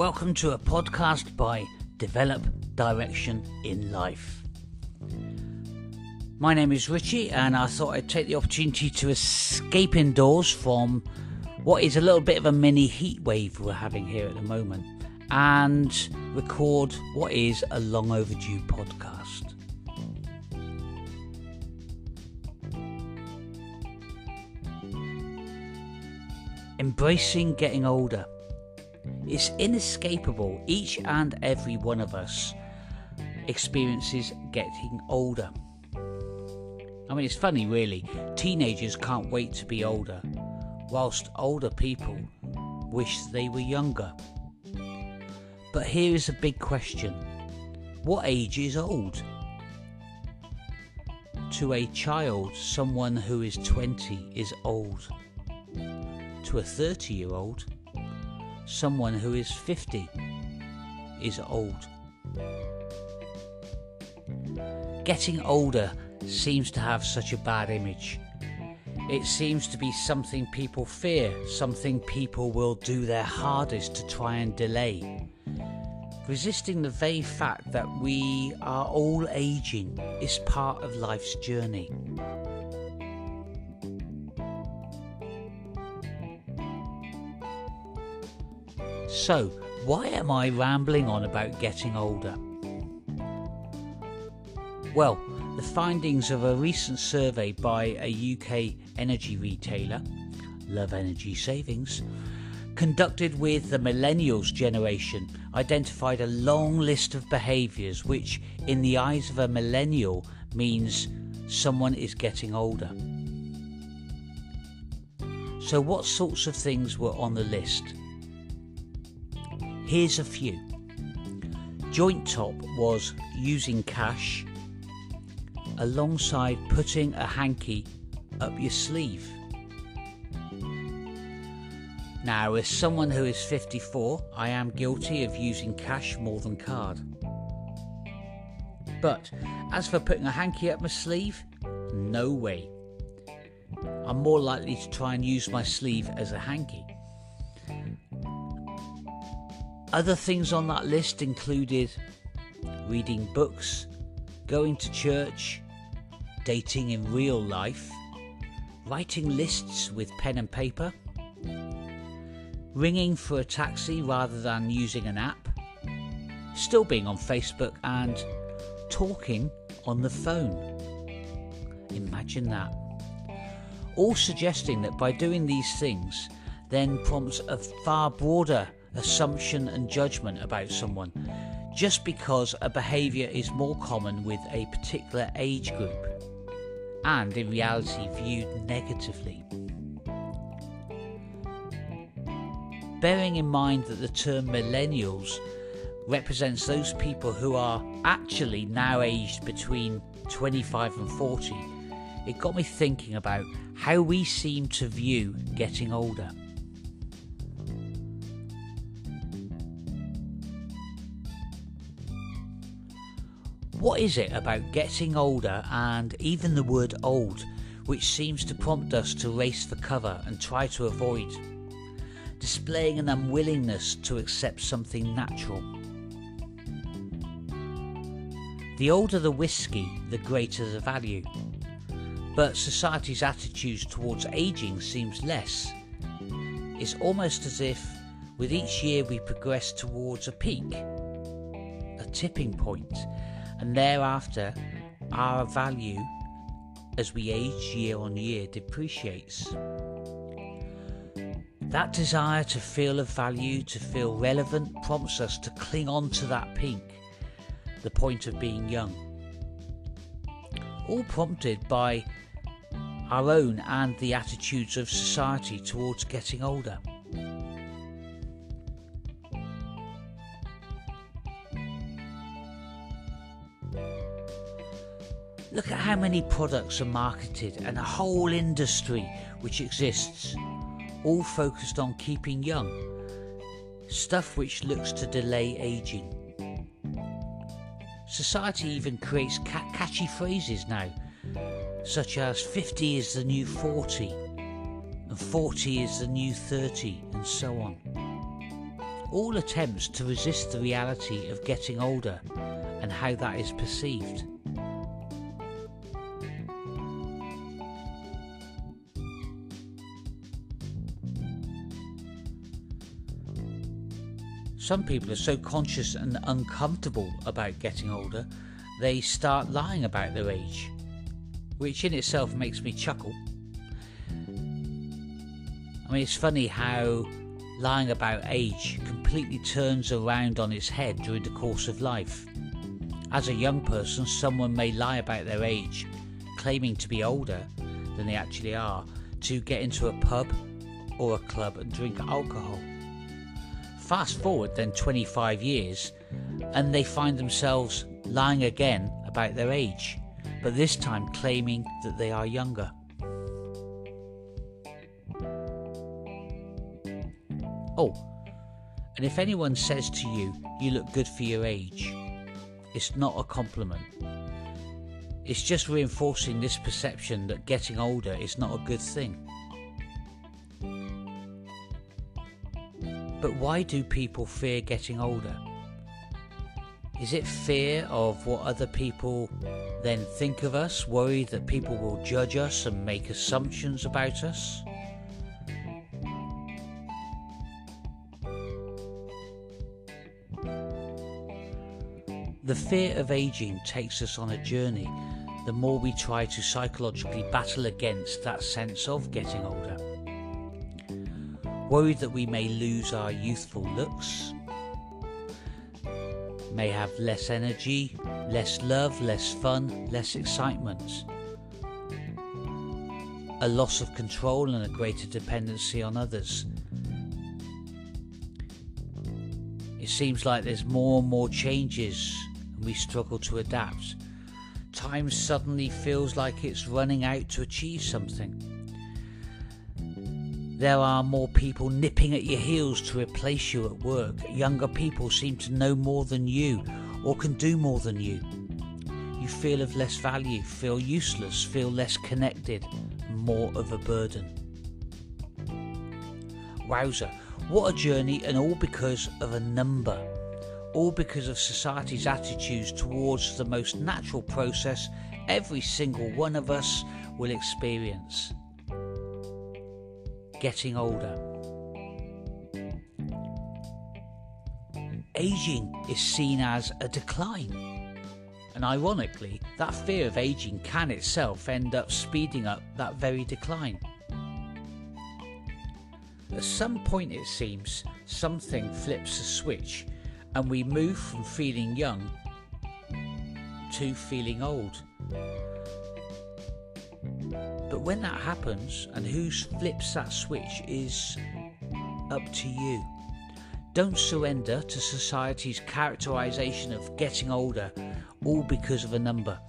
Welcome to a podcast by Develop Direction in Life. My name is Richie, and I thought I'd take the opportunity to escape indoors from what is a little bit of a mini heat wave we're having here at the moment and record what is a long overdue podcast. Embracing getting older. It's inescapable. Each and every one of us experiences getting older. I mean, it's funny, really. Teenagers can't wait to be older, whilst older people wish they were younger. But here is a big question What age is old? To a child, someone who is 20 is old. To a 30 year old, someone who is 50 is old. Getting older seems to have such a bad image. It seems to be something people fear, something people will do their hardest to try and delay. Resisting the very fact that we are all aging is part of life's journey. So, why am I rambling on about getting older? Well, the findings of a recent survey by a UK energy retailer, Love Energy Savings, conducted with the millennials generation identified a long list of behaviours which, in the eyes of a millennial, means someone is getting older. So, what sorts of things were on the list? Here's a few. Joint top was using cash alongside putting a hanky up your sleeve. Now, as someone who is 54, I am guilty of using cash more than card. But as for putting a hanky up my sleeve, no way. I'm more likely to try and use my sleeve as a hanky. Other things on that list included reading books, going to church, dating in real life, writing lists with pen and paper, ringing for a taxi rather than using an app, still being on Facebook, and talking on the phone. Imagine that. All suggesting that by doing these things, then prompts a far broader assumption and judgment about someone just because a behaviour is more common with a particular age group and in reality viewed negatively. Bearing in mind that the term millennials represents those people who are actually now aged between 25 and 40, it got me thinking about how we seem to view getting older. What is it about getting older and even the word old which seems to prompt us to race for cover and try to avoid, displaying an unwillingness to accept something natural? The older the whiskey, the greater the value. But society's attitudes towards aging seems less. It's almost as if with each year we progress towards a peak, a tipping point, and thereafter our value as we age year on year depreciates. That desire to feel of value, to feel relevant, prompts us to cling on to that peak, the point of being young. All prompted by our own and the attitudes of society towards getting older. Look at how many products are marketed and a whole industry which exists, all focused on keeping young. Stuff which looks to delay aging. Society even creates ca- catchy phrases now, such as 50 is the new 40, and 40 is the new 30, and so on. all attempts to resist the reality of getting older and how that is perceived. Some people are so conscious and uncomfortable about getting older, they start lying about their age, which in itself makes me chuckle. I mean, it's funny how lying about age completely turns around on its head during the course of life. As a young person, someone may lie about their age, claiming to be older than they actually are, to get into a pub or a club and drink alcohol. Fast forward then 25 years, and they find themselves lying again about their age, but this time claiming that they are younger. Oh, and if anyone says to you, you look good for your age, it's not a compliment. It's just reinforcing this perception that getting older is not a good thing. But why do people fear getting older? Is it fear of what other people then think of us, worried that people will judge us and make assumptions about us? The fear of aging takes us on a journey the more we try to psychologically battle against that sense of getting older worried that we may lose our youthful looks, may have less energy, less love, less fun, less excitement, a loss of control and a greater dependency on others. It seems like there's more and more changes and we struggle to adapt. Time suddenly feels like it's running out to achieve something. There are more people nipping at your heels to replace you at work. Younger people seem to know more than you or can do more than you. You feel of less value, feel useless, feel less connected, more of a burden. Wowzer, what a journey, and all because of a number. All because of society's attitudes towards the most natural process every single one of us will experience getting older. Aging is seen as a decline. And ironically, that fear of aging can itself end up speeding up that very decline. At some point, it seems, something flips a switch and we move from feeling young to feeling old. But when that happens and who flips that switch is up to you. Don't surrender to society's characterization of getting older all because of a number.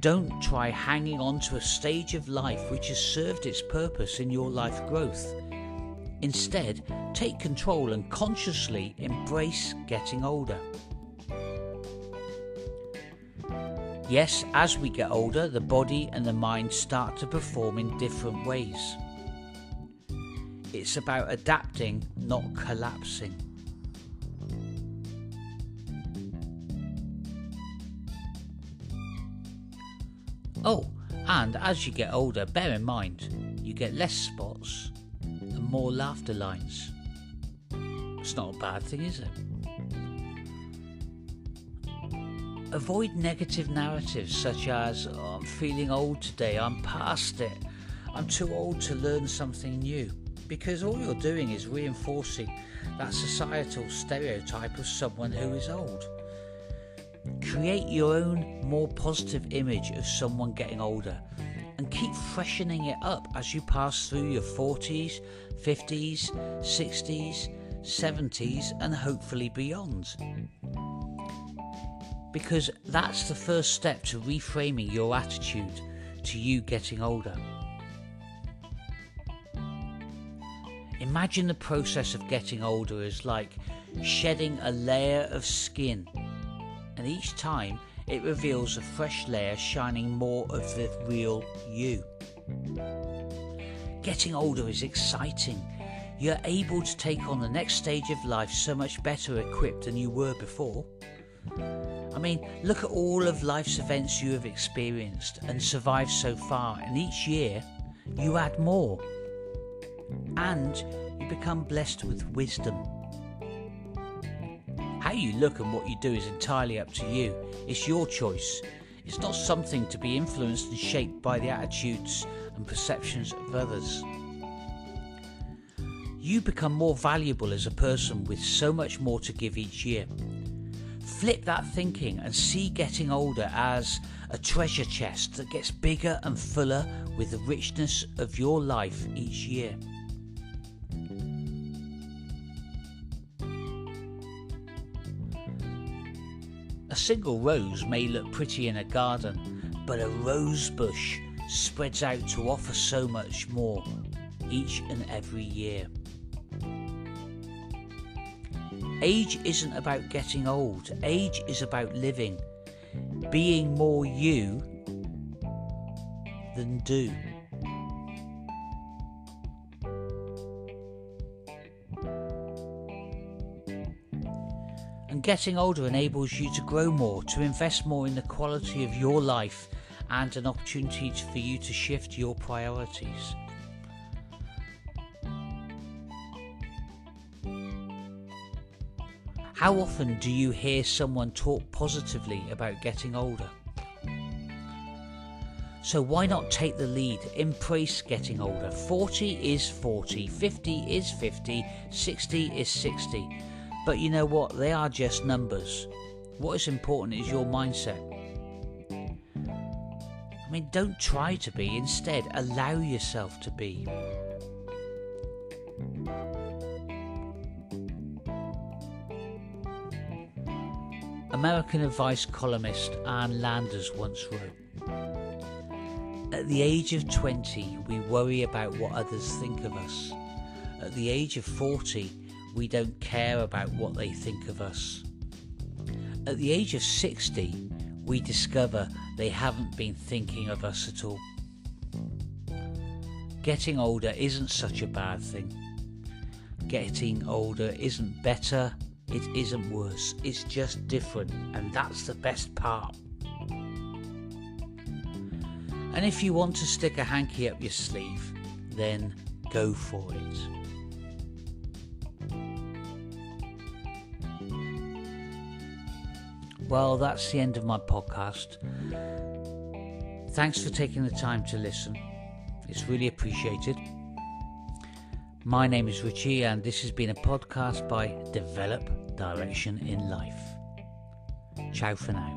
Don't try hanging on to a stage of life which has served its purpose in your life growth. Instead, take control and consciously embrace getting older. Yes, as we get older, the body and the mind start to perform in different ways. It's about adapting, not collapsing. Oh, and as you get older, bear in mind, you get less spots and more laughter lines. It's not a bad thing, is it? Avoid negative narratives such as, oh, I'm feeling old today, I'm past it, I'm too old to learn something new. Because all you're doing is reinforcing that societal stereotype of someone who is old. Create your own more positive image of someone getting older and keep freshening it up as you pass through your 40s, 50s, 60s, 70s, and hopefully beyond because that's the first step to reframing your attitude to you getting older. Imagine the process of getting older as like shedding a layer of skin, and each time it reveals a fresh layer shining more of the real you. Getting older is exciting. you're able to take on the next stage of life so much better equipped than you were before. I mean, look at all of life's events you have experienced and survived so far, and each year you add more. And you become blessed with wisdom. How you look and what you do is entirely up to you. It's your choice. It's not something to be influenced and shaped by the attitudes and perceptions of others. You become more valuable as a person with so much more to give each year. Flip that thinking and see getting older as a treasure chest that gets bigger and fuller with the richness of your life each year. A single rose may look pretty in a garden, but a rose bush spreads out to offer so much more each and every year. Age isn't about getting old, age is about living, being more you than do. And getting older enables you to grow more, to invest more in the quality of your life, and an opportunity for you to shift your priorities. How often do you hear someone talk positively about getting older? So why not take the lead? Embrace getting older. 40 is 40, 50 is 50, 60 is 60. But you know what? They are just numbers. What is important is your mindset. I mean, don't try to be, instead, allow yourself to be. American advice columnist Ann Landers once wrote At the age of 20, we worry about what others think of us. At the age of 40, we don't care about what they think of us. At the age of 60, we discover they haven't been thinking of us at all. Getting older isn't such a bad thing. Getting older isn't better, it isn't worse, it's just different, and that's the best part. And if you want to stick a hanky up your sleeve, then go for it. Well, that's the end of my podcast. Thanks for taking the time to listen. It's really appreciated. My name is Richie, and this has been a podcast by Develop Direction in Life. Ciao for now.